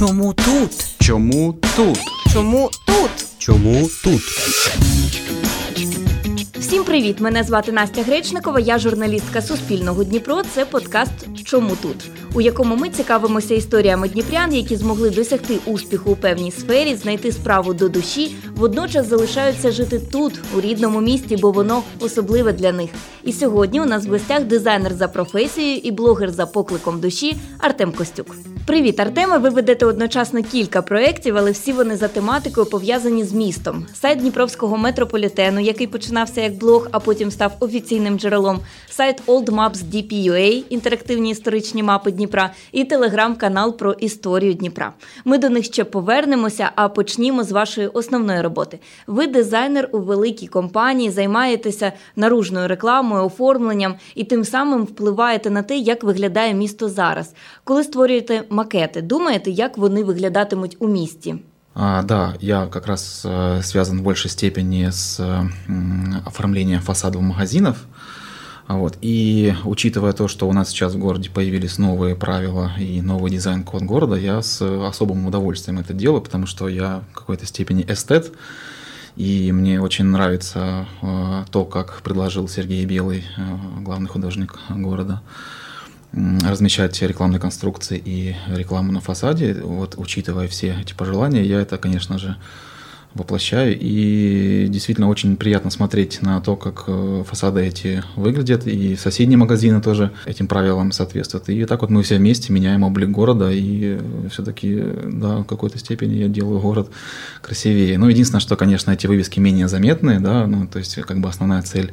Чому тут? Чому тут? Чому тут? Чому тут? Всім привіт! Мене звати Настя Гречникова. Я журналістка Суспільного Дніпро. Це подкаст Чому тут, у якому ми цікавимося історіями дніпрян, які змогли досягти успіху у певній сфері, знайти справу до душі, водночас залишаються жити тут, у рідному місті, бо воно особливе для них. І сьогодні у нас в гостях дизайнер за професією і блогер за покликом душі Артем Костюк. Привіт, Артеме! Ви ведете одночасно кілька проєктів, але всі вони за тематикою пов'язані з містом. Сайт Дніпровського метрополітену, який починався як блог, а потім став офіційним джерелом. Сайт Old Maps DPUA, інтерактивні історичні мапи Дніпра, і телеграм-канал про історію Дніпра. Ми до них ще повернемося, а почнімо з вашої основної роботи. Ви дизайнер у великій компанії, займаєтеся наружною рекламою, оформленням і тим самим впливаєте на те, як виглядає місто зараз. Коли створюєте макети, думаєте, як вони виглядатимуть у місті? А, да, я как раз э, связан в большей степени с оформлением фасадов магазинов. Вот. И учитывая то, что у нас сейчас в городе появились новые правила и новый дизайн-код города, я с особым удовольствием это делаю, потому что я в какой-то степени эстет, и мне очень нравится э, то, как предложил Сергей Белый, э, главный художник города, размещать рекламные конструкции и рекламу на фасаде, вот учитывая все эти пожелания, я это, конечно же, воплощаю. И действительно очень приятно смотреть на то, как э, фасады эти выглядят. И соседние магазины тоже этим правилам соответствуют. И так вот мы все вместе меняем облик города. И все-таки, да, в какой-то степени я делаю город красивее. Ну, единственное, что, конечно, эти вывески менее заметные, да, ну, то есть как бы основная цель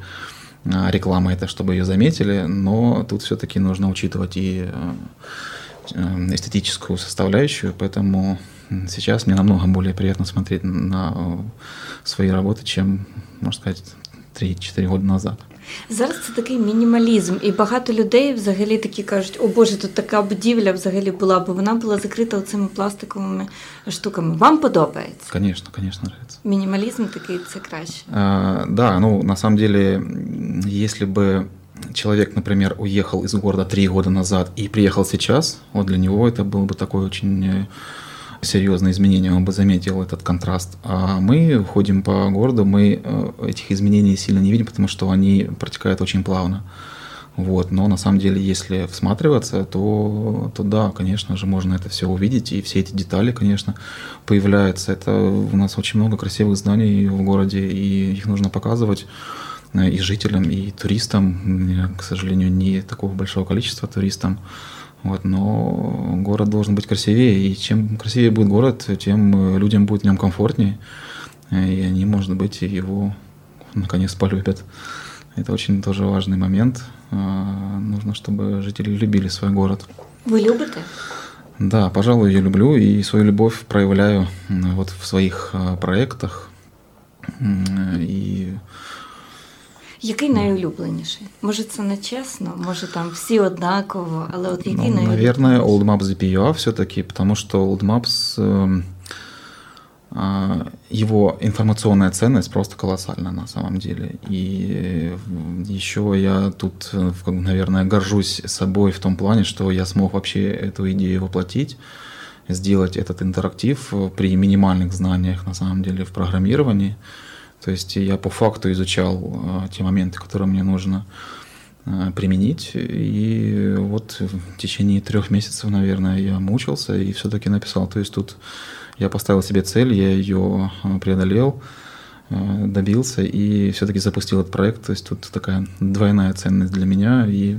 а, рекламы это чтобы ее заметили, но тут все-таки нужно учитывать и э, эстетическую составляющую, поэтому сейчас мне намного более приятно смотреть на э, свои работы, чем, можно сказать, 3-4 года назад. Зараз це такий мінімалізм, і багато людей взагалі такі кажуть, о Боже, тут така будівля взагалі була, бо вона була закрита цими пластиковими штуками. Вам подобається? Конечно, конечно, нравится. Мінімалізм такий це краще. А, да, ну на самом деле, если бы человек, например, уехал из города три года назад и приехал сейчас, вот для него это был бы такой очень э, серьезные изменения, он бы заметил этот контраст. А мы ходим по городу, мы э, этих изменений сильно не видим, потому что они протекают очень плавно. Вот. Но на самом деле, если всматриваться, то, то да, конечно же, можно это все увидеть, и все эти детали, конечно, появляются. Это у нас очень много красивых зданий в городе, и их нужно показывать э, и жителям, и туристам. К сожалению, не такого большого количества туристам. Вот, но город должен быть красивее, и чем красивее будет город, тем людям будет в нем комфортнее, и они, может быть, его наконец полюбят. Это очень тоже важный момент. Нужно, чтобы жители любили свой город. Вы любите? Да, пожалуй, я люблю и свою любовь проявляю вот в своих проектах. И Який найулюбленіший? Може, це не чесно, може там всі однаково, але от який ну, найулюбленіший? Наверное, Old Maps ZPUA все-таки, потому что Old Maps, его информационная ценность просто колоссальна на самом деле. И еще я тут, наверное, горжусь собой в том плане, что я смог вообще эту идею воплотить, сделать этот интерактив при минимальных знаниях на самом деле в программировании. То есть я по факту изучал э, те моменты, которые мне нужно э, применить. И вот в течение трех месяцев, наверное, я мучился и все-таки написал. То есть тут я поставил себе цель, я ее э, преодолел, добился и все-таки запустил этот проект. То есть тут такая двойная ценность для меня, и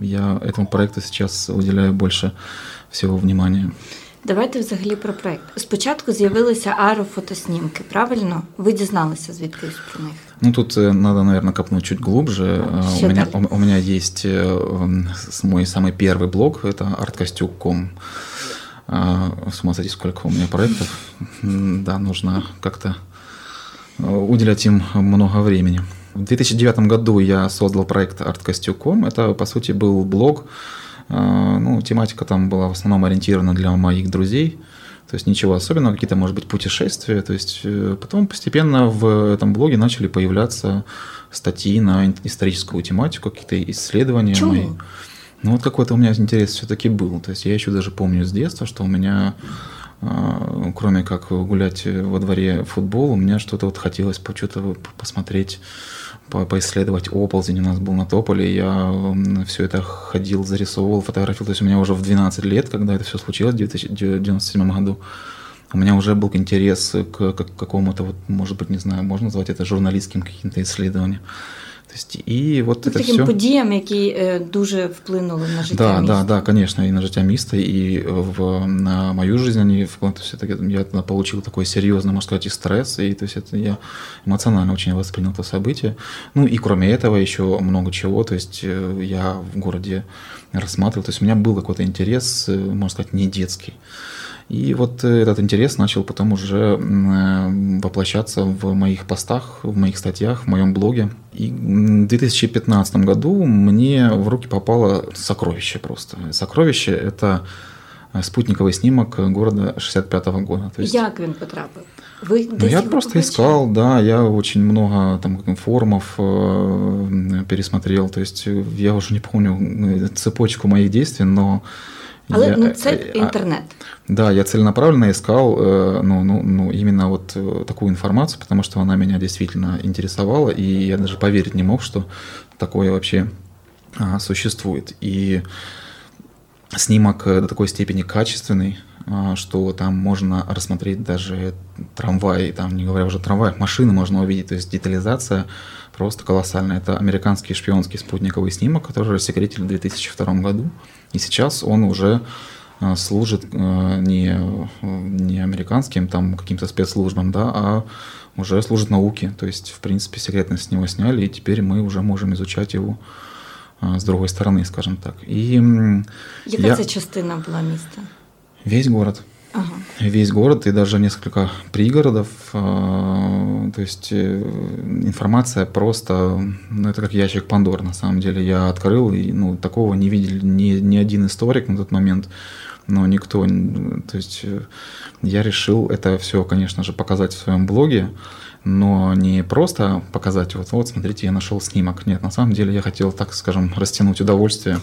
я этому проекту сейчас уделяю больше всего внимания. Давайте взагалі про проект. Спочатку з'явилися аерофотоснімки, правильно? Ви дізналися звідкись про них? Ну тут надо, наверное, копнуть чуть глубже. Ще у меня, далі. у, у меня есть мой самый первый блог, это artkостюк.com. С ума сойти, сколько у меня проектов. Да, нужно как-то уделять им много времени. В 2009 году я создал проект artkостюк.com. Это, по сути, был блог, ну, тематика там была в основном ориентирована для моих друзей. То есть ничего особенного, какие-то, может быть, путешествия. То есть потом постепенно в этом блоге начали появляться статьи на историческую тематику, какие-то исследования Чему? мои. Ну вот какой-то у меня интерес все-таки был. То есть я еще даже помню с детства, что у меня а, кроме как гулять во дворе футбол, у меня что-то вот хотелось что-то посмотреть, по поисследовать оползень. У нас был на Тополе, я все это ходил, зарисовывал, фотографировал. То есть у меня уже в 12 лет, когда это все случилось в 1997 году, у меня уже был интерес к, какому-то, вот, может быть, не знаю, можно назвать это журналистским каким-то исследованием То есть, і от це таким все... подіям, які дуже вплинули на життя да, міста. Да, да, конечно, и на життя міста, и в, на мою жизнь они, то есть это, я получил такой серьезный, можно сказать, и стресс, и то есть это я эмоционально очень воспринял это событие. Ну и кроме этого еще много чего, то есть э, я в городе рассматривал, то есть у меня был какой-то интерес, э, можно сказать, не детский. И вот этот интерес начал потом уже э, воплощаться в моих постах, в моих статьях, в моем блоге. И в 2015 году мне в руки попало сокровище просто. Сокровище – это спутниковый снимок города 65 -го года. То есть, Як він потрапив? Вы ну, я просто побачили? искал, да, я очень много там форумов э, пересмотрел, то есть я уже не помню э, цепочку моих действий, но Але я, ну, це интернет. Да, я целенаправленно искал э, ну, ну, ну, именно вот э, такую информацию, потому что она меня действительно интересовала, и я даже поверить не мог, что такое вообще а, существует. И снимок до такой степени качественный, а, что там можно рассмотреть даже трамваи, там не говоря уже о трамваях, машины можно увидеть, то есть детализация просто колоссальная. Это американский шпионский спутниковый снимок, который рассекретили в 2002 году. И сейчас он уже э, служит э, не, не американским там каким-то спецслужбам, да, а уже служит науке. То есть, в принципе, секретность с него сняли, и теперь мы уже можем изучать его э, с другой стороны, скажем так. И Яка я... це частина була міста? Весь город. Ага. Весь город и даже несколько пригородов. То есть информация просто, ну это как ящик Пандор на самом деле. Я открыл, и ну, такого не видел ни, ни один историк на тот момент, но никто. То есть я решил это все, конечно же, показать в своем блоге, но не просто показать, вот, вот, смотрите, я нашел снимок. Нет, на самом деле я хотел, так скажем, растянуть удовольствие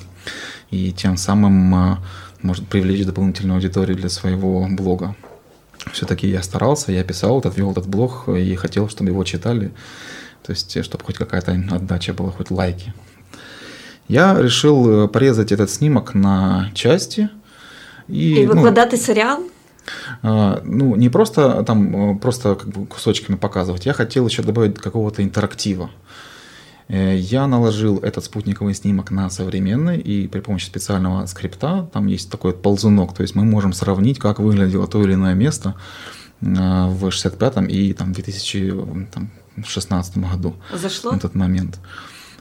и тем самым может привлечь дополнительную аудиторию для своего блога. Все-таки я старался, я писал этот, вел этот блог и хотел, чтобы его читали, то есть чтобы хоть какая-то отдача была, хоть лайки. Я решил э, порезать этот снимок на части. И, и выкладать ну, сериал? А, ну, не просто там э, просто как бы кусочками показывать, я хотел еще добавить какого-то интерактива. Э, я наложил этот спутниковый снимок на современный, и при помощи специального скрипта, там есть такой ползунок, то есть мы можем сравнить, как выглядело то или иное место э, в 65-м и там, 2016 году. Зашло? Этот момент.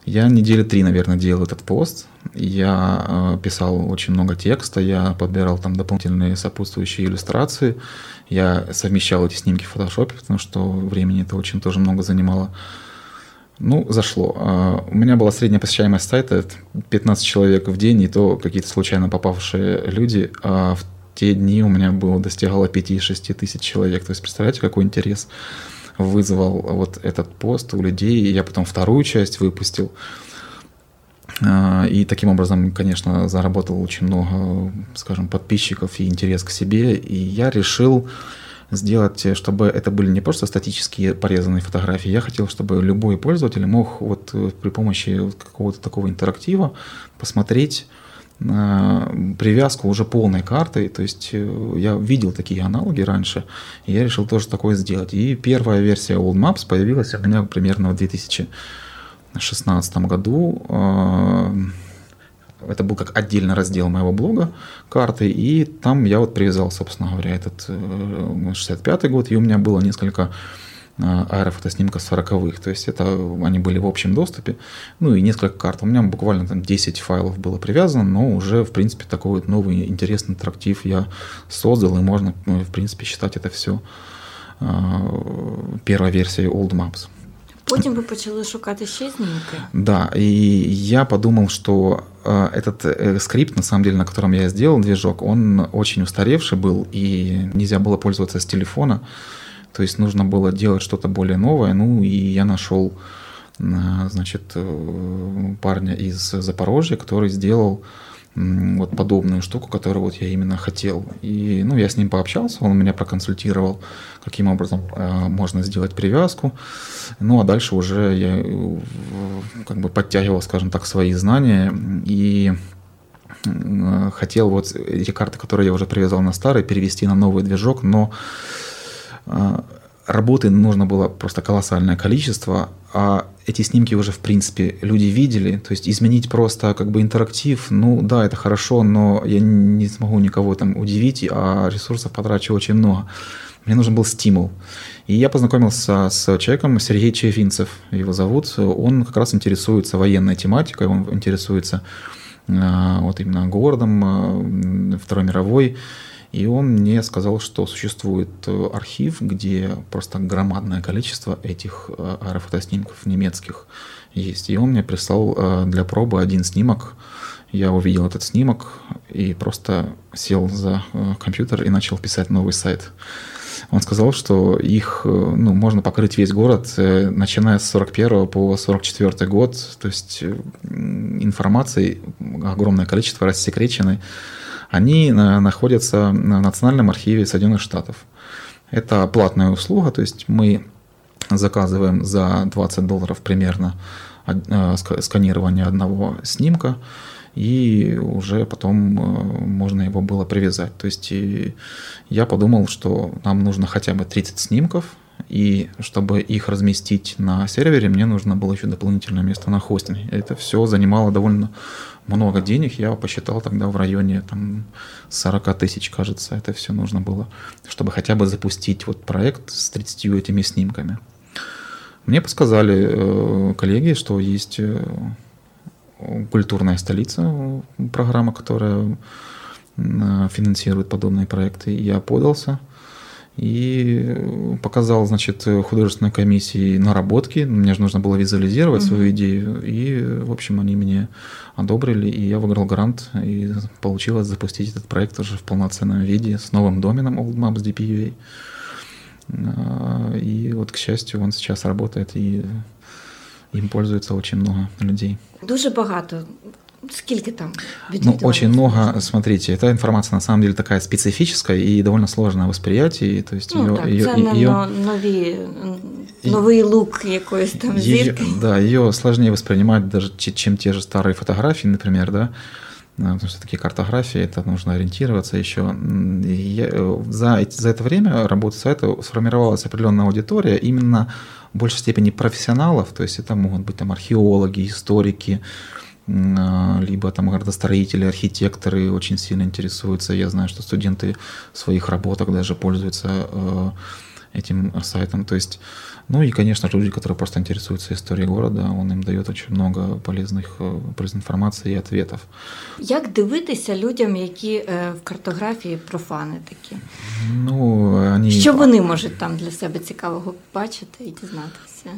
Я недели три, наверное, делал этот пост. Я э, писал очень много текста, я подбирал там дополнительные сопутствующие иллюстрации. Я совмещал эти снимки в фотошопе, потому что времени это очень тоже много занимало. Ну, зашло. А, у меня была средняя посещаемость сайта 15 человек в день, и то какие-то случайно попавшие люди. А в те дни у меня было достигало 5-6 тысяч человек. То есть, представляете, какой интерес вызвал вот этот пост у людей. И я потом вторую часть выпустил. А, и таким образом, конечно, заработал очень много, скажем, подписчиков и интерес к себе. И я решил сделать, э, чтобы это были не просто статические порезанные фотографии. Я хотел, чтобы любой пользователь мог вот э, при помощи какого-то такого интерактива посмотреть э, привязку уже полной картой. То есть я видел такие аналоги раньше, и я решил тоже такое сделать. И первая версия Old Maps появилась у меня примерно в 2016 году. Это был как отдельный раздел моего блога карты, и там я вот привязал, собственно говоря, этот 65-й э, год, и у меня было несколько э, аэрофотоснимков 40-х, то есть это они были в общем доступе, ну и несколько карт. У меня буквально там 10 файлов было привязано, но уже, в принципе, такой вот новый интересный интерактив я создал, и можно, э, в принципе, считать это все первой версией Old Maps. Потім ви почали шукати ще знімки? Да, и я подумал, что э, этот э, скрипт, на самом деле, на котором я сделал движок, он очень устаревший был, и нельзя было пользоваться с телефона, то есть нужно было делать что-то более новое, ну и я нашел значит, парня из Запорожья, который сделал вот подобную штуку, которую вот я именно хотел. И, ну, я с ним пообщался, он меня проконсультировал, каким образом э, можно сделать привязку. Ну, а дальше уже я э, как бы подтягивал, скажем так, свои знания и э, хотел вот эти карты, которые я уже привязал на старый, перевести на новый движок, но э, работы нужно было просто колоссальное количество, а эти снимки уже, в принципе, люди видели. То есть изменить просто как бы интерактив, ну да, это хорошо, но я не смогу никого там удивить, а ресурсов потрачу очень много. Мне нужен был стимул. И я познакомился с человеком, Сергей Чефинцев его зовут. Он как раз интересуется военной тематикой, он интересуется э, вот именно городом э, Второй мировой. И он мне сказал, что существует э, архив, где просто громадное количество этих э, аэрофотоснимков немецких есть. И он мне прислал э, для пробы один снимок. Я увидел этот снимок и просто сел за компьютер и начал писать новый сайт. Он сказал, что их ну, можно покрыть весь город, начиная с 41 по 44 год. То есть информации огромное количество рассекреченной они э, находятся в Национальном архиве Соединенных Штатов. Это платная услуга, то есть мы заказываем за 20 долларов примерно э, сканирование одного снимка, и уже потом э, можно его было привязать. То есть я подумал, что нам нужно хотя бы 30 снимков, и чтобы их разместить на сервере, мне нужно было еще дополнительное место на хостинге. Это все занимало довольно много денег. Я посчитал тогда в районе там, 40 тысяч, кажется, это все нужно было, чтобы хотя бы запустить вот проект с 30 этими снимками. Мне подсказали э, коллеги, что есть э, культурная столица, э, программа, которая э, финансирует подобные проекты. Я подался – и показал, значит, художественной комиссии наработки. Мне же нужно было визуализировать угу. свою идею. И, в общем, они мне одобрили, и я выиграл грант, и получилось запустить этот проект уже в полноценном виде с новым доменом Old Maps DPUA. А, и вот, к счастью, он сейчас работает, и им пользуется очень много людей. Дуже багато Сколько там? Ну, очень много. Смотрите, эта информация на самом деле такая специфическая и довольно сложная в восприятии. То есть ну, ее, так, ее, це ее, нові, новий лук якоїсь там зірки. Да, ее сложнее воспринимать даже, чем те же старые фотографии, например, да. Потому что такие картографии, это нужно ориентироваться еще. Я, за, за это время работы сайта сформировалась определенная аудитория именно в большей степени профессионалов, то есть это могут быть там археологи, историки, а, либо там градостроители, архитекторы очень сильно интересуются. Я знаю, что студенты в своих работах даже пользуются э, этим сайтом. То есть, ну и, конечно, люди, которые просто интересуются историей города, он им дает очень много полезных, э, полезной информации и ответов. Як дивитися людям, які в картографії профани такі? Ну, они... Що вони можуть там для себе цікавого бачити і дізнатися?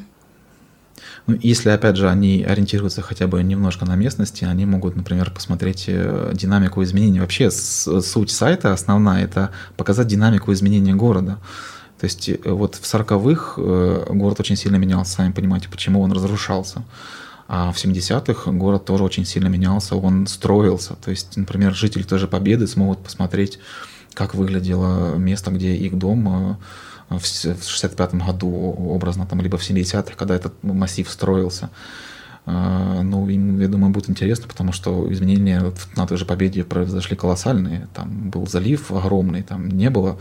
Ну, если, опять же, они ориентируются хотя бы немножко на местности, они могут, например, посмотреть э, динамику изменений. Вообще суть сайта основная – это показать динамику изменения города. То есть э, вот в 40-х э, город очень сильно менялся, сами понимаете, почему он разрушался. А в 70-х город тоже очень сильно менялся, он строился. То есть, например, жители той же Победы смогут посмотреть, как выглядело место, где их дом в 65 году образно, там, либо в 70-х, когда этот массив строился. А, ну, я думаю, будет интересно, потому что изменения на той же победе произошли колоссальные. Там был залив огромный, там не было.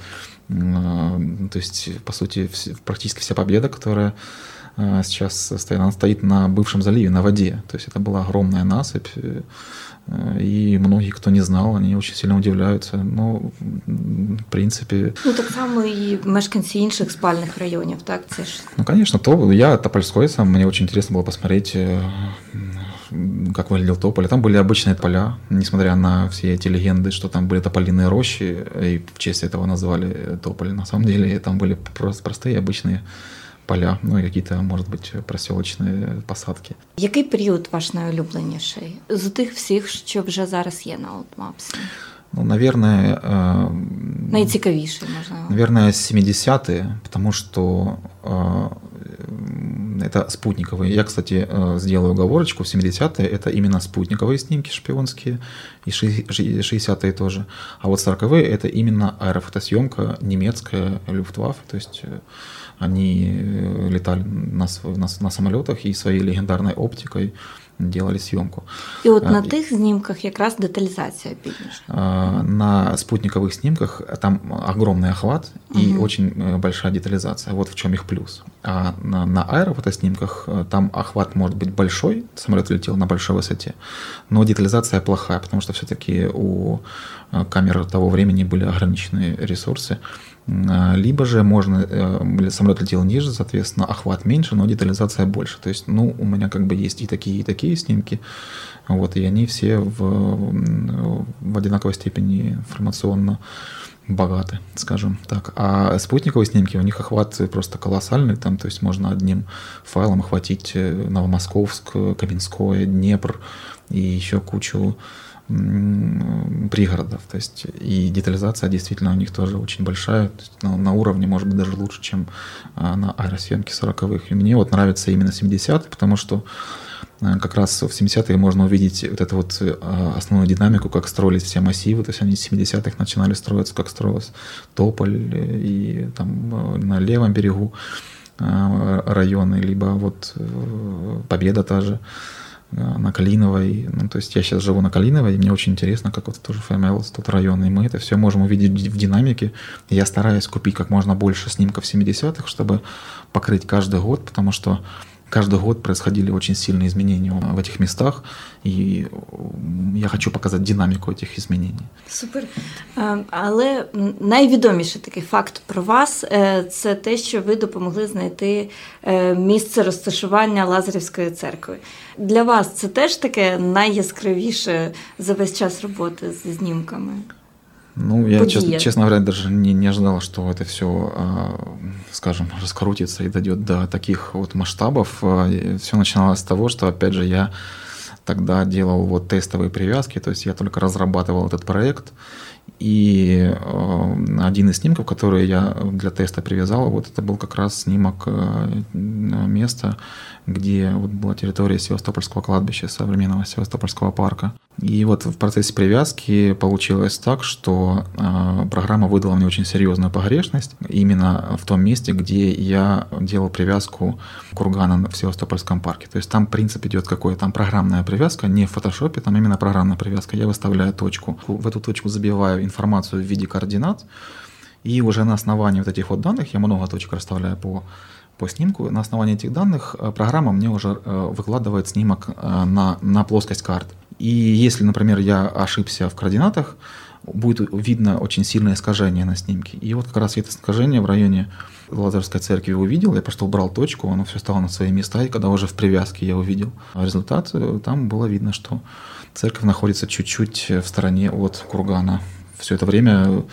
А, то есть, по сути, практически вся победа, которая а, сейчас стоит, она стоит на бывшем заливе, на воде. То есть это была огромная насыпь. И многие, кто не знал, они очень сильно удивляются. Ну, в принципе... Ну, так само и мешканцы інших спальных районов, так? Це ж... Ну, конечно, то, я Топольской сам, мне очень интересно было посмотреть, э, как выглядел Тополь. Там были обычные поля, несмотря на все эти легенды, что там были тополиные рощи, и в честь этого назвали Тополь. На самом деле там были просто простые обычные поля, ну і якісь, може бути, проселочні посадки. Який період ваш найулюбленіший з тих всіх, що вже зараз є на Outmaps? Ну, наверное... Э, Найцікавіший, можливо. Наверное, 70-е, потому что э, это спутниковые. Я, кстати, э, сделаю оговорочку, в 70-е это именно спутниковые снимки шпионские, и 60-е тоже. А вот 40-е это именно аэрофотосъемка немецкая Люфтваффе, то есть э, они э, летали на, на, на самолетах и своей легендарной оптикой делали съемку. І от на тих знімках якраз деталізація пізніше. На спутниковых снимках там огромный охват и угу. очень э, большая детализация. Вот в чем их плюс. А на, на аэрофотоснимках э, там охват может быть большой, самолет летел на большой высоте, но детализация плохая, потому что все-таки у э, камер того времени были ограниченные ресурсы. А, либо же можно, э, самолет летел ниже, соответственно, охват меньше, но детализация больше. То есть, ну, у меня как бы есть и такие, и такие снимки, вот, и они все в, в одинаковой степени информационно богаты, скажем так. А спутниковые снимки, у них охват просто колоссальный, там, то есть можно одним файлом охватить э, Новомосковск, Каменское, Днепр и еще кучу пригородов. То есть и детализация действительно у них тоже очень большая, то есть, на, на уровне, может быть, даже лучше, чем а, на аэросъемке 40-х. И мне вот нравится именно 70-е, потому что а, как раз в 70-е можно увидеть вот эту вот а, основную динамику, как строились все массивы, то есть они с 70-х начинали строиться, как строилась Тополь и там на левом берегу районы, либо вот э, Победа та же. Э, на Калиновой. Ну, то есть я сейчас живу на Калиновой, и мне очень интересно, как вот тоже ФМЛ, тот район, и мы это все можем увидеть в динамике. Я стараюсь купить как можно больше снимков 70-х, чтобы покрыть каждый год, потому что каждый год происходили очень сильные изменения в этих местах, і я хочу показати динаміку цих змінень. Супер. Але найвідоміший такий факт про вас е, це те, що ви допомогли знайти е, місце розташування Лазарівської церкви. Для вас це теж таке найяскравіше за весь час роботи з знімками. Ну, я, честно, честно говоря, даже не, не ожидал, что это все, скажем, раскрутится и дойдет до таких вот масштабов. Все начиналось с того, что, опять же, я тогда делал вот тестовые привязки, то есть я только разрабатывал этот проект, и один из снимков, который я для теста привязал, вот это был как раз снимок места, где вот была территория Севастопольского кладбища, современного Севастопольского парка. И вот в процессе привязки получилось так, что э, программа выдала мне очень серьезную погрешность именно в том месте, где я делал привязку кургана в Севастопольском парке. То есть там принцип идет какой? Там программная привязка, не в фотошопе, там именно программная привязка. Я выставляю точку, в эту точку забиваю информацию в виде координат, и уже на основании вот этих вот данных я много точек расставляю по по снимку. На основании этих данных э, программа мне уже э, выкладывает снимок э, на, на плоскость карты. И если, например, я ошибся в координатах, будет видно очень сильное искажение на снимке. И вот как раз это искажение в районе Лазарской церкви увидел, я просто убрал точку, оно все стало на свои места, и когда уже в привязке я увидел результат, там было видно, что церковь находится чуть-чуть в стороне от кургана все это время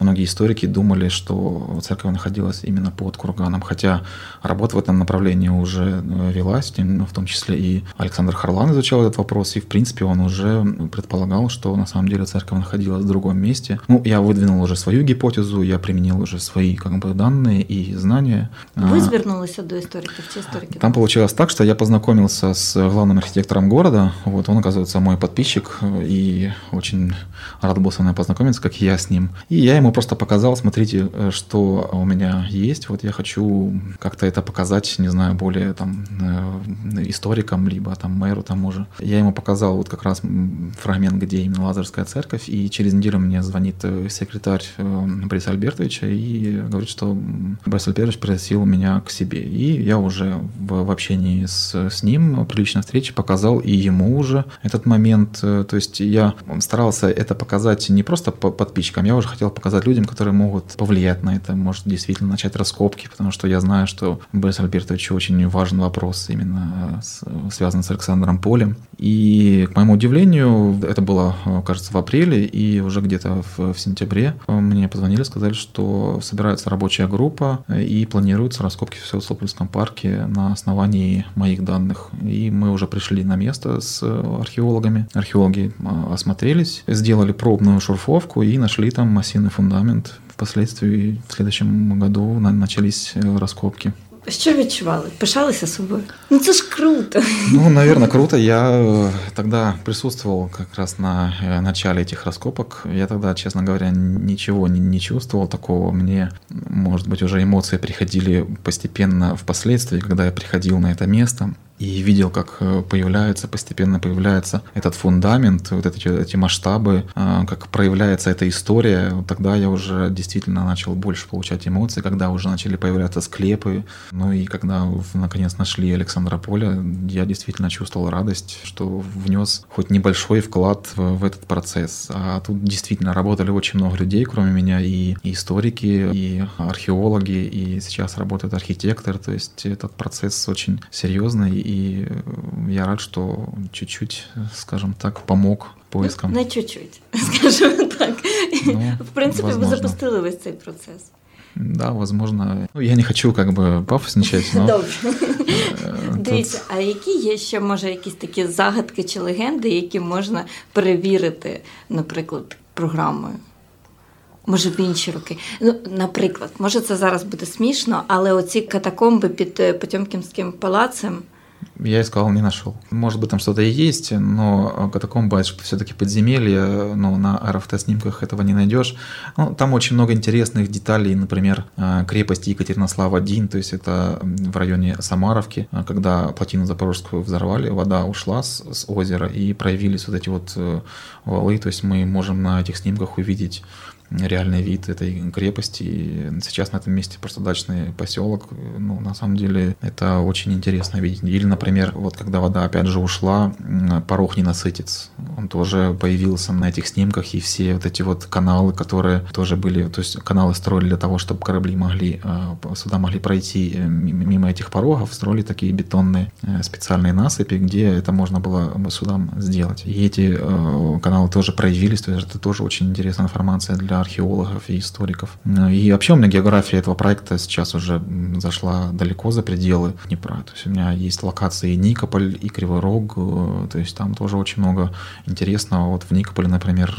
многие историки думали, что церковь находилась именно под курганом, хотя работа в этом направлении уже э, велась, в том числе и Александр Харлан изучал этот вопрос, и в принципе он уже предполагал, что на самом деле церковь находилась в другом месте. Ну, я выдвинул уже свою гипотезу, я применил уже свои как бы данные и знания. Вы звернулись до историков, те историки? Там получилось так, что я познакомился с главным архитектором города, вот он, оказывается, мой подписчик, и очень рад был со мной познакомиться, знакомиться, как я с ним. И я ему просто показал, смотрите, э, что у меня есть, вот я хочу как-то это показать, не знаю, более там э, историкам, либо там мэру тому же. Я ему показал вот как раз фрагмент, где именно Лазарская церковь, и через неделю мне звонит э, секретарь Бориса Альбертовича и говорит, что Борис Альбертович пригласил меня к себе. И я уже в, в общении с, с ним при личной встрече показал и ему уже этот момент. То есть я старался это показать не просто подписчикам. Я уже хотел показать людям, которые могут повлиять на это, может действительно начать раскопки, потому что я знаю, что Борис Альбертович очень важный вопрос именно с, связан с Александром Полем. И, к моему удивлению, это было, кажется, в апреле, и уже где-то в, в сентябре мне позвонили, сказали, что собирается рабочая группа и планируются раскопки в Севастопольском парке на основании моих данных. И мы уже пришли на место с археологами. Археологи осмотрелись, сделали пробную шурфовку и нашли там массивный фундамент. Впоследствии в следующем году начались э, раскопки. Що відчували? Пишалися собою? Ну це ж круто. Ну, наверное, круто. Я э, тогда присутствовал как раз на э, начале этих раскопок. Я тогда, честно говоря, ничего не, не чувствовал такого. Мне, может быть, уже эмоции приходили постепенно впоследствии, когда я приходил на это место и видел, как э, появляется, постепенно появляется этот фундамент, вот эти, эти масштабы, э, как проявляется эта история, тогда я уже действительно начал больше получать эмоции, когда уже начали появляться склепы, ну и когда наконец нашли Александра Поля, я действительно чувствовал радость, что внес хоть небольшой вклад в, в этот процесс. А тут действительно работали очень много людей, кроме меня, и, и историки, и археологи, и сейчас работает архитектор, то есть этот процесс очень серьезный, и я рад, что чуть-чуть, скажем так, помог поискам. Не чуть-чуть, скажем так. Ну, в принципе, возможно. ви запустили весь цей процес. Да, возможно. Ну, я не хочу как бы пафосничать, но... Добре. Дивіться, а які є ще, може, якісь такі загадки чи легенди, які можна перевірити, наприклад, програмою? Може, в інші роки. Ну, наприклад, може, це зараз буде смішно, але оці катакомби під Потьомкінським палацем. Я искал, не нашел. Может быть, там что-то и есть, но катакомба это все-таки подземелье, но на РФТ-снимках этого не найдешь. Ну, там очень много интересных деталей, например, э, крепость Екатеринослав-1, то есть это в районе Самаровки, э, когда плотину Запорожскую взорвали, вода ушла с, с озера и проявились вот эти вот э, валы, то есть мы можем на этих снимках увидеть реальный вид этой крепости. И сейчас на этом месте просто дачный поселок. Ну, на самом деле, это очень интересно видеть. Или, например, вот когда вода опять же ушла, порог ненасытец. Он тоже появился на этих снимках, и все вот эти вот каналы, которые тоже были, то есть каналы строили для того, чтобы корабли могли, а, сюда могли пройти э, мимо этих порогов, строили такие бетонные э, специальные насыпи, где это можно было судам сделать. И эти э, каналы тоже проявились, то есть это тоже очень интересная информация для археологов и историков. И вообще у меня география этого проекта сейчас уже зашла далеко за пределы Днепра. То есть у меня есть локации Никополь, и Кривой Рог, э, то есть там тоже очень много интересного. Вот в Никополе, например,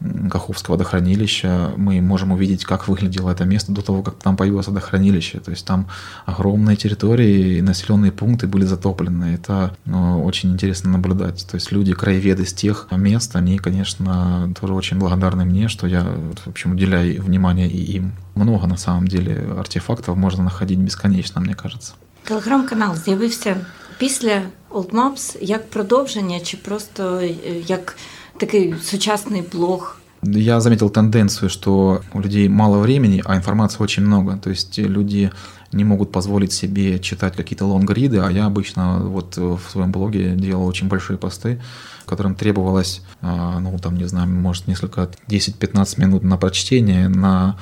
э, Каховское водохранилище, мы можем увидеть, как выглядело это место до того, как там появилось водохранилище. То есть там огромные территории и населенные пункты были затоплены. Это очень интересно наблюдать. То есть люди, краеведы с тех мест, они, конечно, тоже очень благодарны мне, что я в общем, уделяй внимание и им. Много на самом деле артефактов можна находить безконечно, мені кажется. Телеграм-канал з'явився після Old Maps як продовження, чи просто як такий сучасний блог? Я заметил тенденцию, что у людей мало времени, а информации очень много. То есть люди не могут позволить себе читать какие-то лонгриды, а я обычно вот в своем блоге делал очень большие посты, которым требовалось, а, ну, там, не знаю, может, несколько, 10-15 минут на прочтение, на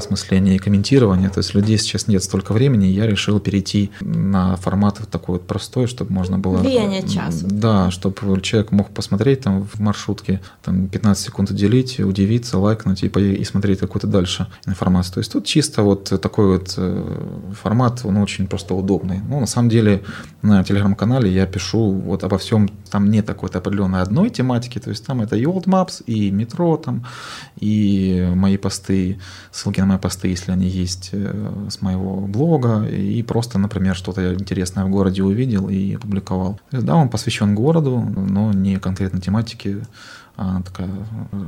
осмысления и комментирования. То есть людей сейчас нет столько времени, я решил перейти на формат такой вот простой, чтобы можно было... Влияние часу. Да, чтобы человек мог посмотреть там в маршрутке, там 15 секунд уделить, удивиться, лайкнуть и, и смотреть какую-то дальше информацию. То есть тут чисто вот такой вот э, формат, он очень просто удобный. Ну, на самом деле, на телеграм-канале я пишу вот обо всем, там нет какой-то определенной одной тематики, то есть там это и old maps, и метро там, и мои посты, ссылки на мои посты, если они есть э, с моего блога, и просто, например, что-то интересное в городе увидел и опубликовал. То есть, да, он посвящен городу, но не конкретно тематике, а така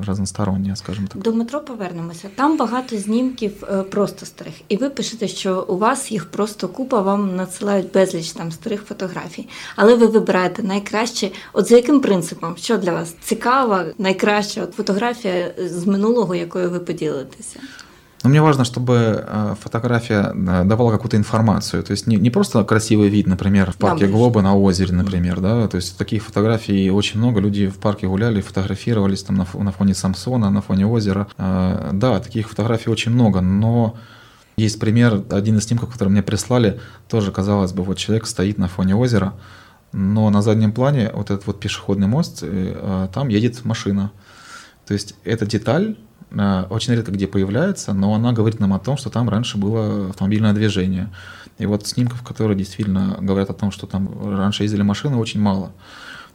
разностороння, скажімо так. До метро повернемося. Там багато знімків е, просто старих. І ви пишете, що у вас їх просто купа, вам надсилають безліч там старих фотографій. Але ви вибираєте найкраще. От за яким принципом? Що для вас цікава, найкраща от фотографія з минулого, якою ви поділитеся? Но мне важно, чтобы э, фотография э, давала какую-то информацию. То есть не, не просто красивый вид, например, в парке да, Глоба на озере, например, да. То есть таких фотографий очень много. Люди в парке гуляли, фотографировались там на, фоне Самсона, на фоне озера. Э, да, таких фотографий очень много, но есть пример, один из снимков, который мне прислали, тоже, казалось бы, вот человек стоит на фоне озера, но на заднем плане вот этот вот пешеходный мост, там едет машина. То есть эта деталь очень редко где появляется, но она говорит нам о том, что там раньше было автомобильное движение. И вот снимков, которые действительно говорят о том, что там раньше ездили машины, очень мало.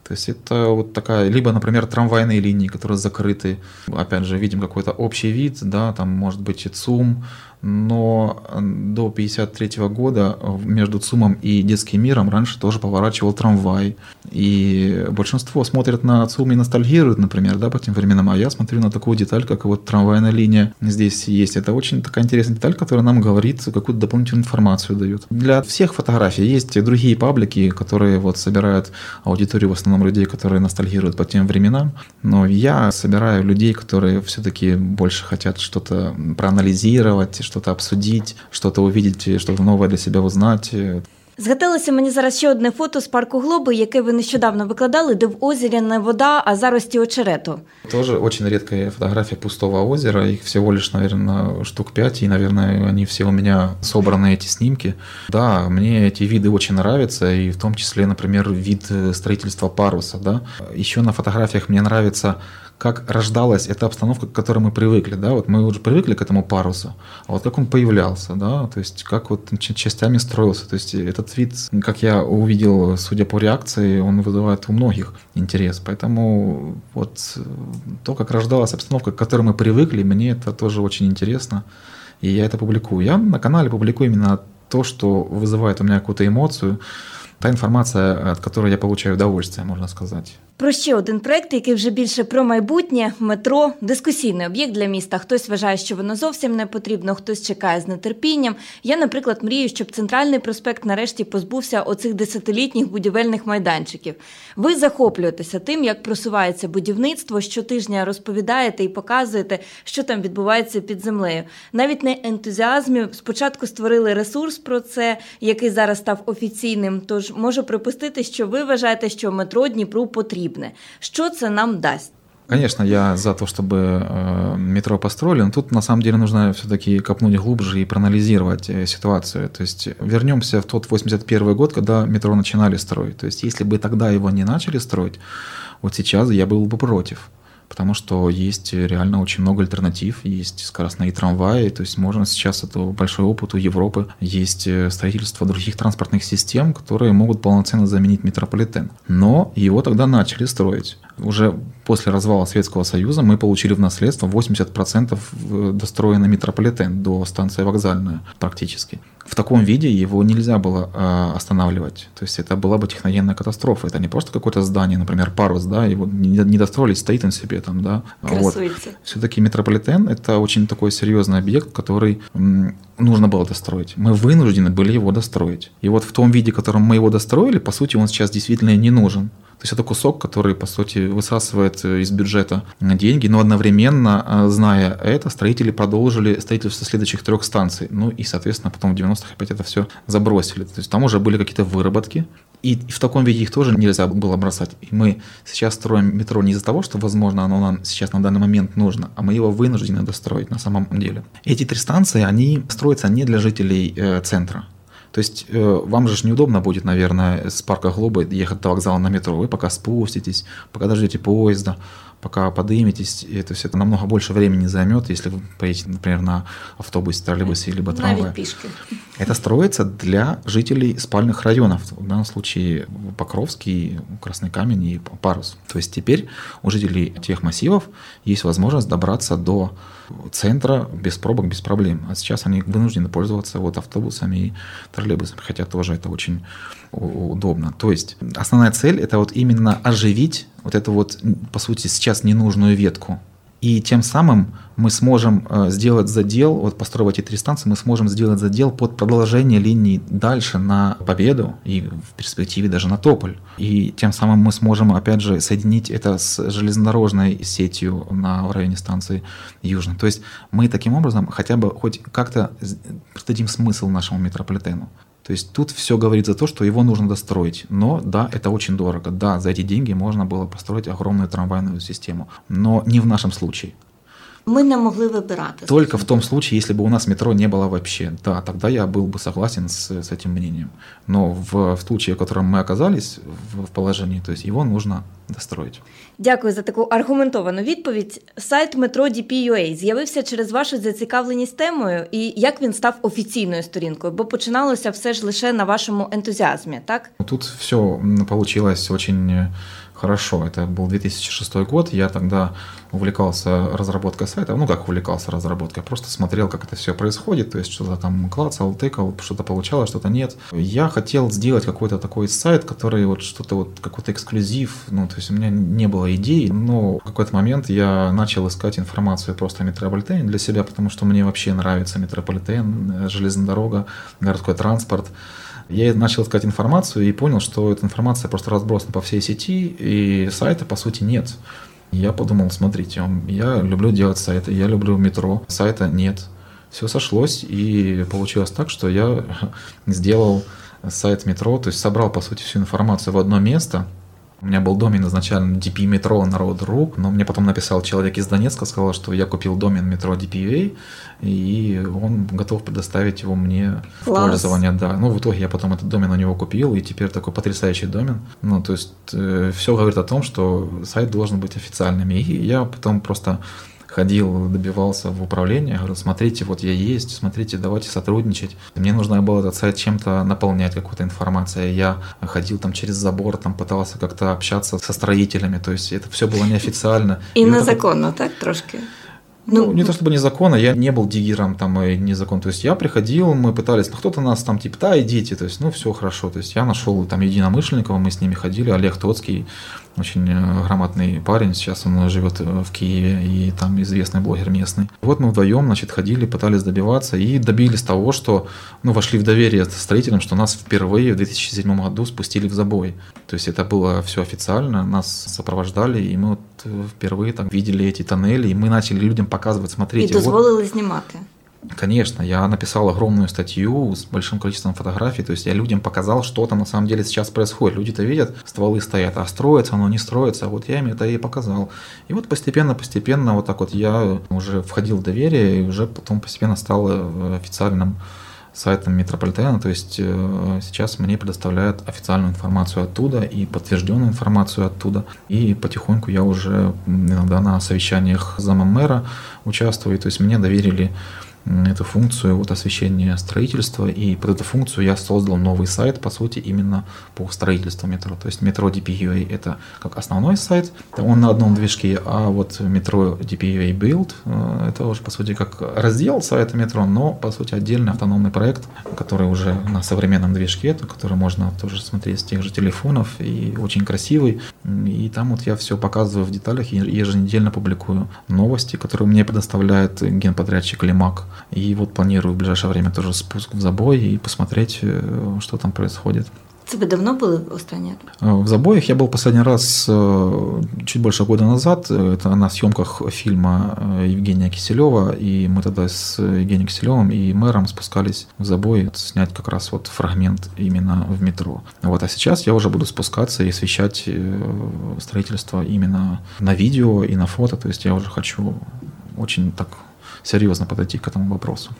То есть это вот такая, либо, например, трамвайные линии, которые закрыты. Опять же, видим какой-то общий вид, да, там может быть и ЦУМ, но до 1953 года между ЦУМом и детским миром раньше тоже поворачивал трамвай. И большинство смотрят на ЦУМ и ностальгируют, например, да, по тем временам, а я смотрю на такую деталь, как вот трамвайная линия здесь есть. Это очень такая интересная деталь, которая нам говорит, какую-то дополнительную информацию дает. Для всех фотографий есть другие паблики, которые вот собирают аудиторию в основном людей, которые ностальгируют по тем временам, но я собираю людей, которые все-таки больше хотят что-то проанализировать, что-то обсудить, что-то увидеть, что-то новое для себя узнать. Згадалося мені зараз ще одне фото з парку Глоби, яке ви нещодавно викладали, де в озері не вода, а зарості очерету. Тоже очень редкая фотография пустого озера. Их всего лишь, наверное, штук пять. И, наверное, они все у меня собраны, эти снимки. Да, мне эти виды очень нравятся. И в том числе, например, вид строительства паруса. Да. Еще на фотографиях мне нравится как рождалась эта обстановка, к которой мы привыкли, да, вот мы уже привыкли к этому парусу, а вот как он появлялся, да, то есть как вот частями строился, то есть этот вид, как я увидел, судя по реакции, он вызывает у многих интерес, поэтому вот то, как рождалась обстановка, к которой мы привыкли, мне это тоже очень интересно, и я это публикую. Я на канале публикую именно то, что вызывает у меня какую-то эмоцию, та інформація, від якої я получаю удовольствие, можна сказати. Про ще один проект, який вже більше про майбутнє, метро, дискусійний об'єкт для міста. Хтось вважає, що воно зовсім не потрібно, хтось чекає з нетерпінням. Я, наприклад, мрію, щоб центральний проспект нарешті позбувся оцих десятилітніх будівельних майданчиків. Ви захоплюєтеся тим, як просувається будівництво. Щотижня розповідаєте і показуєте, що там відбувається під землею. Навіть на ентузіазмі спочатку створили ресурс про це, який зараз став офіційним. Тож можу припустити, що ви вважаєте, що метро Дніпру потрібне. Що це нам дасть? Конечно, я за то, чтобы э, метро построили, но тут на самом деле нужно все-таки копнуть глубже и проанализировать э, ситуацию. То есть вернемся в тот 81 год, когда метро начинали строить. То есть если бы тогда его не начали строить, вот сейчас я был бы против потому что есть реально очень много альтернатив, есть скоростные трамваи, то есть можно сейчас, это большой опыт у Европы, есть э, строительство других транспортных систем, которые могут полноценно заменить метрополитен. Но его тогда начали строить. Уже после развала Советского Союза мы получили в наследство 80% э, достроенный метрополитен до станции вокзальная практически в таком виде его нельзя было э, останавливать. То есть это была бы техногенная катастрофа. Это не просто какое-то здание, например, парус, да, его не, достроили, стоит он себе там, да. Вот. Все-таки метрополитен – это очень такой серьезный объект, который нужно было достроить. Мы вынуждены были его достроить. И вот в том виде, в котором мы его достроили, по сути, он сейчас действительно не нужен. То есть это кусок, который, по сути, высасывает э, из бюджета деньги, но одновременно, э, зная это, строители продолжили строительство следующих трех станций. Ну и, соответственно, потом в 90-х опять это все забросили. То есть там уже были какие-то выработки, и в таком виде их тоже нельзя было бросать. И мы сейчас строим метро не из-за того, что, возможно, оно нам сейчас на данный момент нужно, а мы его вынуждены достроить на самом деле. Эти три станции, они строятся не для жителей э, центра. То есть э, вам же неудобно будет, наверное, с парка Глоба ехать до вокзала на метро. Вы пока спуститесь, пока дождете поезда, пока подыметесь, и это все это намного больше времени займет, если вы поедете, например, на автобусе, троллейбусе, либо трамвае. Это строится для жителей спальных районов, в данном случае Покровский, Красный Камень и Парус. То есть теперь у жителей тех массивов есть возможность добраться до центра без пробок, без проблем. А сейчас они вынуждены пользоваться вот автобусами и троллейбусами, хотя тоже это очень удобно. То есть основная цель это вот именно оживить вот эту вот, по сути, сейчас ненужную ветку и тем самым мы сможем э, сделать задел, вот построить эти три станции, мы сможем сделать задел под продолжение линии дальше на Победу и в перспективе даже на Тополь. И тем самым мы сможем, опять же, соединить это с железнодорожной сетью на районе станции Южной. То есть мы таким образом хотя бы хоть как-то придадим смысл нашему метрополитену. То есть тут все говорит за то, что его нужно достроить. Но да, это очень дорого. Да, за эти деньги можно было построить огромную трамвайную систему. Но не в нашем случае. Мы не могли выбирать. Только в том случае, если бы у нас метро не было вообще. Да, тогда я был бы согласен с, с этим мнением. Но в, в случае, в котором мы оказались в, в положении, то есть его нужно достроить. Дякую за таку аргументовану відповідь. Сайт метро DP.ua з'явився через вашу зацікавленість темою і як він став офіційною сторінкою, бо починалося все ж лише на вашому ентузіазмі, так? Тут все получилось очень хорошо. Это был 2006 год, я тогда увлекался разработкой сайта, ну как увлекался разработкой, просто смотрел, как это все происходит, то есть что-то там клацал, тыкал, что-то получалось, что-то нет. Я хотел сделать какой-то такой сайт, который вот что-то вот, какой-то эксклюзив, ну то есть у меня не было идей, но в какой-то момент я начал искать информацию просто о метрополитене для себя, потому что мне вообще нравится метрополитен, железная дорога, городской транспорт. Я начал искать информацию и понял, что эта информация просто разбросана по всей сети, и сайта по сути нет. Я подумал, смотрите, я люблю делать сайты, я люблю метро, сайта нет. Все сошлось, и получилось так, что я сделал сайт метро, то есть собрал, по сути, всю информацию в одно место, у меня был домен изначально DP метро народ.ру, но мне потом написал человек из Донецка, сказал, что я купил домен метро DPA, и он готов предоставить его мне Класс. в пользование. Да. Ну, в итоге я потом этот домен у него купил, и теперь такой потрясающий домен. Ну, то есть э, все говорит о том, что сайт должен быть официальным. И я потом просто ходил, добивался в управление, говорю, смотрите, вот я есть, смотрите, давайте сотрудничать. Мне нужно было этот сайт чем-то наполнять, какой-то информацией. Я ходил там через забор, там пытался как-то общаться со строителями, то есть это все было неофициально. И, и незаконно, вот так, трошки? Ну, ну, не то чтобы незаконно, я не был диггером там и незаконно. То есть я приходил, мы пытались, ну кто-то нас там типа, да, идите, то есть, ну все хорошо. То есть я нашел там единомышленников, мы с ними ходили, Олег Тоцкий, очень э, грамотный парень, сейчас он живет э, в Киеве и там известный блогер местный. Вот мы вдвоем, значит, ходили, пытались добиваться и добились того, что, ну, вошли в доверие строителям, что нас впервые в 2007 году спустили в забой. То есть это было все официально, нас сопровождали, и мы вот э, впервые там видели эти тоннели, и мы начали людям показывать, смотрите. И дозволили вот, снимати. Конечно, я написал огромную статью с большим количеством фотографий, то есть я людям показал, что там на самом деле сейчас происходит. Люди-то видят, стволы стоят, а строится оно не строится, вот я им это и показал. И вот постепенно-постепенно вот так вот я уже входил в доверие и уже потом постепенно стал э, официальным сайтом метрополитена, то есть э, сейчас мне предоставляют официальную информацию оттуда и подтвержденную информацию оттуда. И потихоньку я уже иногда на совещаниях зама мэра участвую, то есть мне доверили эту функцию вот освещения строительства, и под эту функцию я создал новый сайт, по сути, именно по строительству метро. То есть метро DPUA это как основной сайт, он на одном движке, а вот метро DPUA Build э, это уже, по сути, как раздел сайта метро, но, по сути, отдельный автономный проект, который уже на современном движке, который можно тоже смотреть с тех же телефонов, и очень красивый. И там вот я все показываю в деталях, еженедельно публикую новости, которые мне предоставляет генподрядчик Лимак. И вот планирую в ближайшее время тоже спуск в забой и посмотреть, э, что там происходит. Ви давно були останній э, В забоях я был последний раз э, чуть больше года назад. Это на съемках фильма Евгения Киселева. И мы тогда с Евгением Киселевым и мэром спускались в забой снять как раз вот фрагмент именно в метро. Вот. А сейчас я уже буду спускаться и освещать строительство именно на видео и на фото. То есть я уже хочу очень так серйозно подойти к этому вопросу.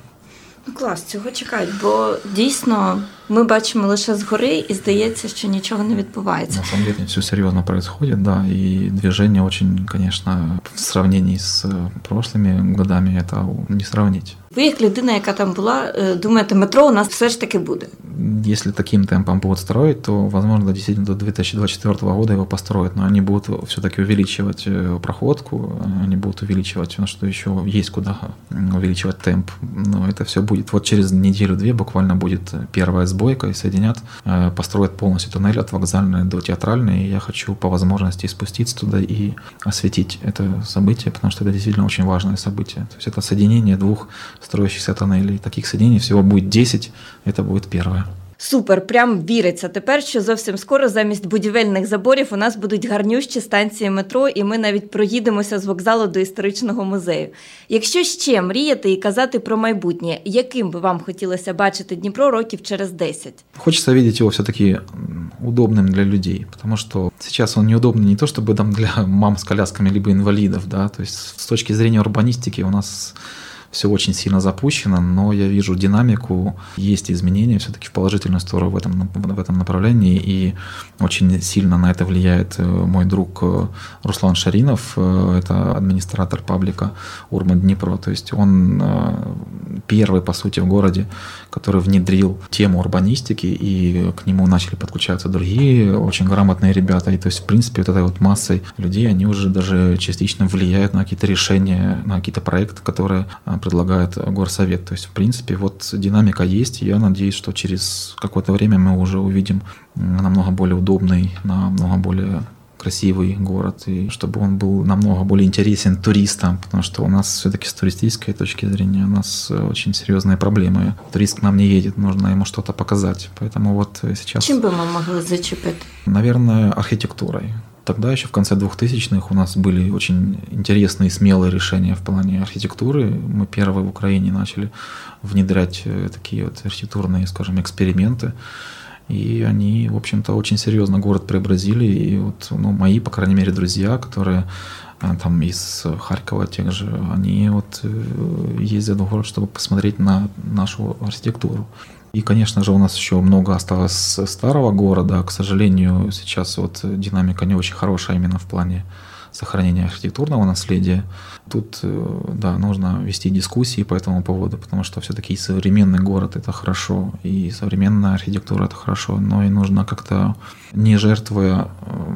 Ну, клас, цього чекають, бо дійсно ми бачимо лише згори і здається, що нічого не відбувається. На самом деле все серьезно происходит, да, и движение очень, конечно, в сравнении с прошлыми годами это не сравнить. Ви, як людина, яка там була, думаєте, метро у нас все ж таки буде? Если таким темпом будут строить, то, возможно, действительно до 2024 года его построят, но они будут все-таки увеличивать проходку, они будут увеличивать, ну, что еще есть куда увеличивать темп, но это все будет. Вот через неделю-две буквально будет первая сбойка и соединят, построят полностью туннель от вокзальной до театральной, и я хочу по возможности спуститься туда и осветить это событие, потому что это действительно очень важное событие. То есть это соединение двух строящихся тоннелей. Таких соединений всего будет 10, это будет первое. Супер, прям віриться тепер, що зовсім скоро замість будівельних заборів у нас будуть гарнющі станції метро, і ми навіть проїдемося з вокзалу до історичного музею. Якщо ще мріяти і казати про майбутнє, яким би вам хотілося бачити Дніпро років через 10? Хочется видеть его все-таки удобным для людей, потому что сейчас он неудобный не то чтобы там для мам с колясками либо инвалидов, да, то есть с точки зрения урбанистики у нас все очень сильно запущено, но я вижу динамику, есть изменения все-таки в положительную сторону в этом, в этом направлении, и очень сильно на это влияет э, мой друг э, Руслан Шаринов, э, это администратор паблика Урман Днепро, то есть он первый, по сути, в городе, который внедрил тему урбанистики, и к нему начали подключаться другие очень грамотные ребята. И то есть, в принципе, вот этой вот массой людей, они уже даже частично влияют на какие-то решения, на какие-то проекты, которые предлагает горсовет. То есть, в принципе, вот динамика есть, я надеюсь, что через какое-то время мы уже увидим намного более удобный, намного более красивый город, и чтобы он был намного более интересен туристам, потому что у нас все-таки с туристической точки зрения у нас э, очень серьезные проблемы. Турист к нам не едет, нужно ему что-то показать. Поэтому вот сейчас... Чем бы мы могли зачепить? Наверное, архитектурой. Тогда еще в конце 2000-х у нас были очень интересные, смелые решения в плане архитектуры. Мы первые в Украине начали внедрять э, такие вот архитектурные, скажем, эксперименты. И они, в общем-то, очень серьезно город преобразили. И вот, ну, мои, по крайней мере, друзья, которые э, там из Харькова тех же, они вот э, ездят в город, чтобы посмотреть на нашу архитектуру. И, конечно же, у нас еще много осталось старого города. К сожалению, сейчас вот динамика не очень хорошая именно в плане сохранения архитектурного наследия. Тут, э, да, нужно вести дискуссии по этому поводу, потому что все-таки современный город – это хорошо, и современная архитектура – это хорошо, но и нужно как-то, не жертвуя,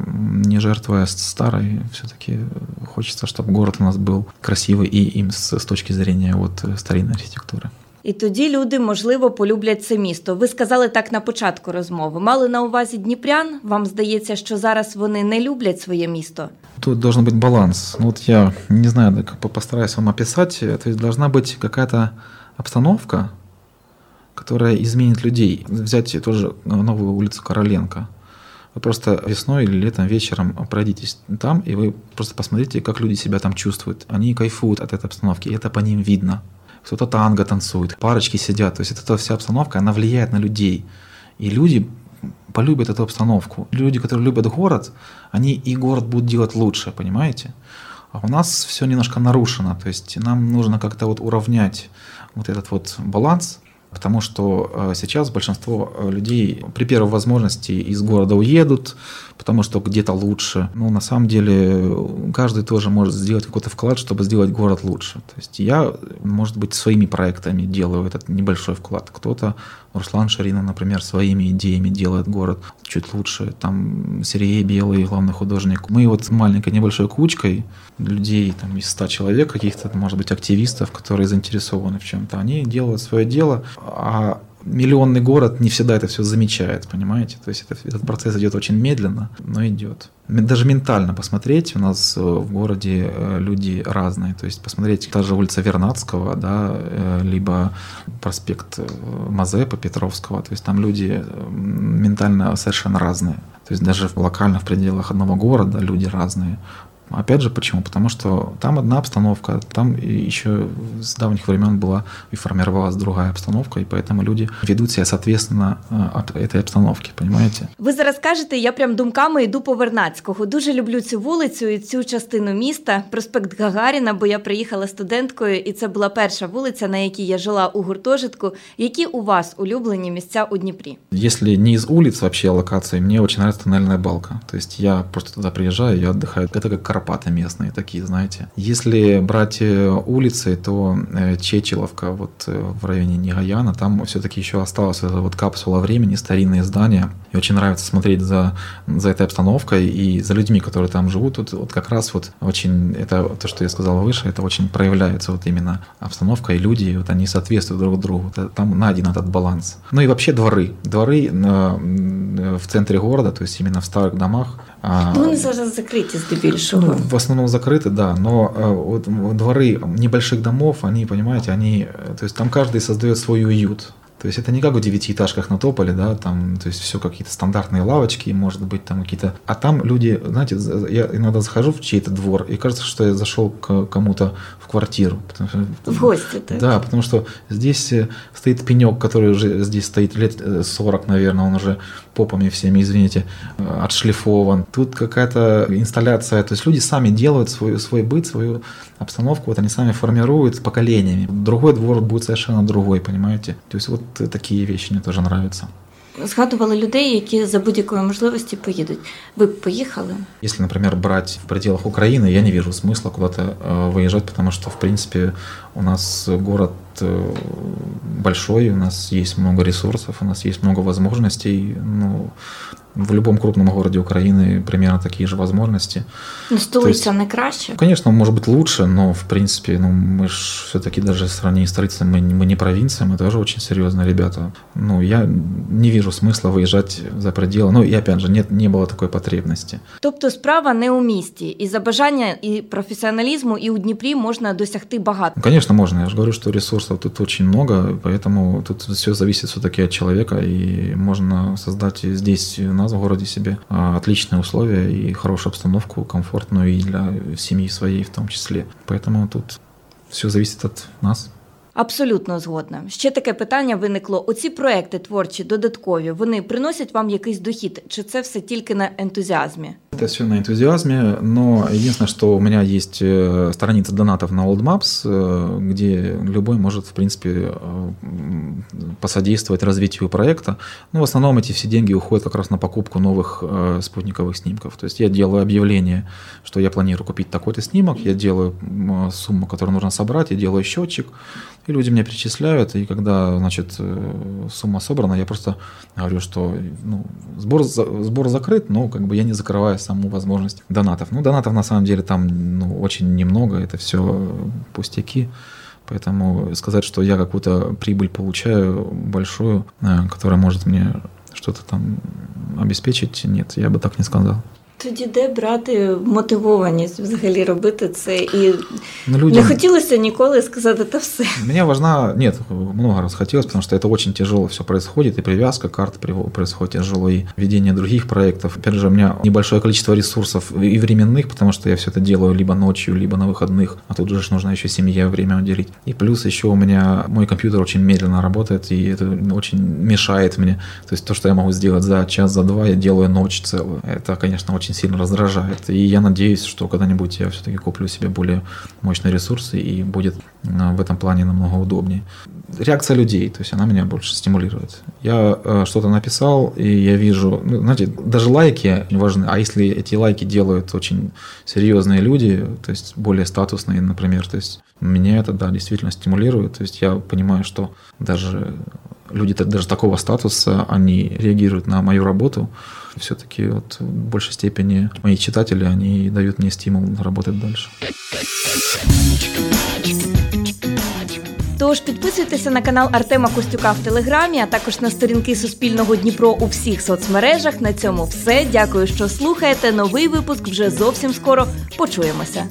не жертвуя старой, все-таки хочется, чтобы город у нас был красивый и им с, с точки зрения вот старинной архитектуры І тоді люди, можливо, полюблять це місто. Ви сказали так на початку розмови. Мали на увазі Дніпрян. Вам здається, що зараз вони не люблять своє місто? Тут должен быть баланс. Ну, вот я не знаю, как постараюсь вам описать. То есть должна быть какая-то обстановка, которая изменит людей. Взять тоже новую улицу Короленко. Вы просто весной или летом вечером пройдитесь там, и вы просто посмотрите, как люди себя там чувствуют. Они кайфуют от этой обстановки, и это по ним видно кто-то танго танцует, парочки сидят. То есть эта вся обстановка, она влияет на людей. И люди полюбят эту обстановку. Люди, которые любят город, они и город будут делать лучше, понимаете? А у нас все немножко нарушено. То есть нам нужно как-то вот уравнять вот этот вот баланс – Потому что э, сейчас большинство э, людей при первой возможности из города уедут, потому что где-то лучше. Ну, на самом деле, каждый тоже может сделать какой-то вклад, чтобы сделать город лучше. То есть я, может быть, своими проектами делаю этот небольшой вклад. Кто-то, Руслан Шарина, например, своими идеями делает город чуть лучше. Там Сергей Белый, главный художник. Мы вот маленькой небольшой кучкой людей, там из 100 человек, каких-то, может быть, активистов, которые заинтересованы в чем-то, они делают свое дело, а миллионный город не всегда это все замечает, понимаете? То есть это, этот процесс идет очень медленно, но идет. Даже ментально посмотреть, у нас э, в городе э, люди разные. То есть посмотреть та же улица Вернадского, да, э, либо проспект Мазепа Петровского. То есть там люди ментально совершенно разные. То есть даже локально в пределах одного города люди разные. Опять же, почему? Потому что там одна обстановка, там еще с давних времен была и формировалась другая обстановка, и поэтому люди ведут себя соответственно этой обстановке, понимаете? Ви зараз кажете, я прям думками йду по Вернацького. Дуже люблю цю вулицю і цю частину міста, проспект Гагаріна, бо я приїхала студенткою, і це була перша вулиця, на якій я жила у гуртожитку. Які у вас улюблені місця у Дніпрі? Если не из улиц вообще локации, мне очень нравится тоннельная балка. То есть я просто туда приезжаю, я отдыхаю. Это как Карпаты местные такие, знаете. Если брать э, улицы, то э, Чечеловка, вот э, в районе Негаяна, там все-таки еще осталась эта вот капсула времени, старинные здания. И очень нравится смотреть за, за этой обстановкой и за людьми, которые там живут. Вот, вот как раз вот очень, это то, что я сказал выше, это очень проявляется вот именно обстановка и люди, вот они соответствуют друг другу. Там найден этот баланс. Ну и вообще дворы. Дворы в центре города, то есть именно в старых домах, а, ну, вони зараз закриті здебільшого. Ну, в основном закрыты, да, но вот дворы небольших домов, они, понимаете, они, э, то есть там каждый создает свой уют. То есть это не как в девятиэтажках на Тополе, да, там, то есть все какие-то стандартные лавочки, может быть, там какие-то... А там люди, знаете, я иногда захожу в чей-то двор, и кажется, что я зашел к кому-то в квартиру. Потому что, в гости, так? Да, потому что здесь э, стоит пенек, который уже здесь стоит лет 40, э, наверное, он уже попами всеми, извините, э, отшлифован. Тут какая-то инсталляция, то есть люди сами делают свой, свой быт, свою обстановку, вот они сами формируют поколениями. Другой двор будет совершенно другой, понимаете? То есть вот такие вещи мне тоже нравятся згадували людей, які за будь-якої можливості поїдуть. Ви б поїхали? Если, например, брать в пределах Украины, я не вижу смысла куда-то э, выезжать, потому что, в принципе, у нас город э, большой, у нас есть много ресурсов, у нас есть много возможностей. Ну, в любом крупном городе Украины примерно такие же возможности. Ну, столиця не краще. Ну, Конечно, может быть лучше, но в принципе, ну мы ж все-таки даже в сравнении с столицей мы, не- мы не провинция, мы тоже очень серьезные ребята. Ну, я не вижу смысла выезжать за пределы. Ну, и опять же, нет, не было такой потребности. Тобто справа не у місті, і за бажання і професіоналізму, і у Дніпрі можна досягти багато. Ну, конечно, можно. Я же говорю, что ресурсов тут очень много, поэтому тут все зависит все-таки от человека, и можно создать и здесь, у нас в городе себе а, отличные условия и хорошую обстановку, комфортную и для семьи своей в том числе. Поэтому тут все зависит от нас. Абсолютно згодна. Ще таке питання виникло: оці проекти творчі, додаткові, вони приносять вам якийсь дохід, чи це все тільки на ентузіазмі? Это все на энтузиазме, но единственное, что у меня есть э, страница донатов на Old Maps, э, где любой может, в принципе, э, м, посодействовать развитию проекта. Ну, в основном эти все деньги уходят как раз на покупку новых э, спутниковых снимков. То есть я делаю объявление, что я планирую купить такой-то снимок, я делаю м, сумму, которую нужно собрать, я делаю счетчик, и люди мне перечисляют, и когда, значит, э, сумма собрана, я просто говорю, что ну, сбор, сбор закрыт, но как бы я не закрываю саму возможность донатов. Ну, донатов на самом деле там ну, очень немного, это все пустяки. Поэтому сказать, что я какую-то прибыль получаю большую, э, которая может мне что-то там обеспечить, нет, я бы так не сказал. Тоді де брати мотивованість взагалі робити це? І Но не людям... хотілося ніколи сказати та все. Мне важна, нет, много раз хотелось, потому что это очень тяжело все происходит, и привязка карт приво- происходит тяжело, и ведение других проектов. Опять же, у меня небольшое количество ресурсов и временных, потому что я все это делаю либо ночью, либо на выходных, а тут уже ж нужно еще семье время уделить. И плюс еще у меня мой компьютер очень медленно работает, и это очень мешает мне. То есть то, что я могу сделать за час, за два, я делаю ночь целую. Это, конечно, очень сильно раздражает. И я надеюсь, что когда-нибудь я все-таки куплю себе более мощные ресурсы и будет а, в этом плане намного удобнее. Реакция людей, то есть она меня больше стимулирует. Я э, что-то написал, и я вижу, ну, знаете, даже лайки важны, а если эти лайки делают очень серьезные люди, то есть более статусные, например, то есть меня это, да, действительно стимулирует, то есть я понимаю, что даже люди даже такого статуса, они реагируют на мою работу, все-таки вот в большей степени мои читатели, они дают мне стимул работать дальше. Тож підписуйтеся на канал Артема Костюка в Телеграмі, а також на сторінки Суспільного Дніпро у всіх соцмережах. На цьому все. Дякую, що слухаєте. Новий випуск вже зовсім скоро. Почуємося.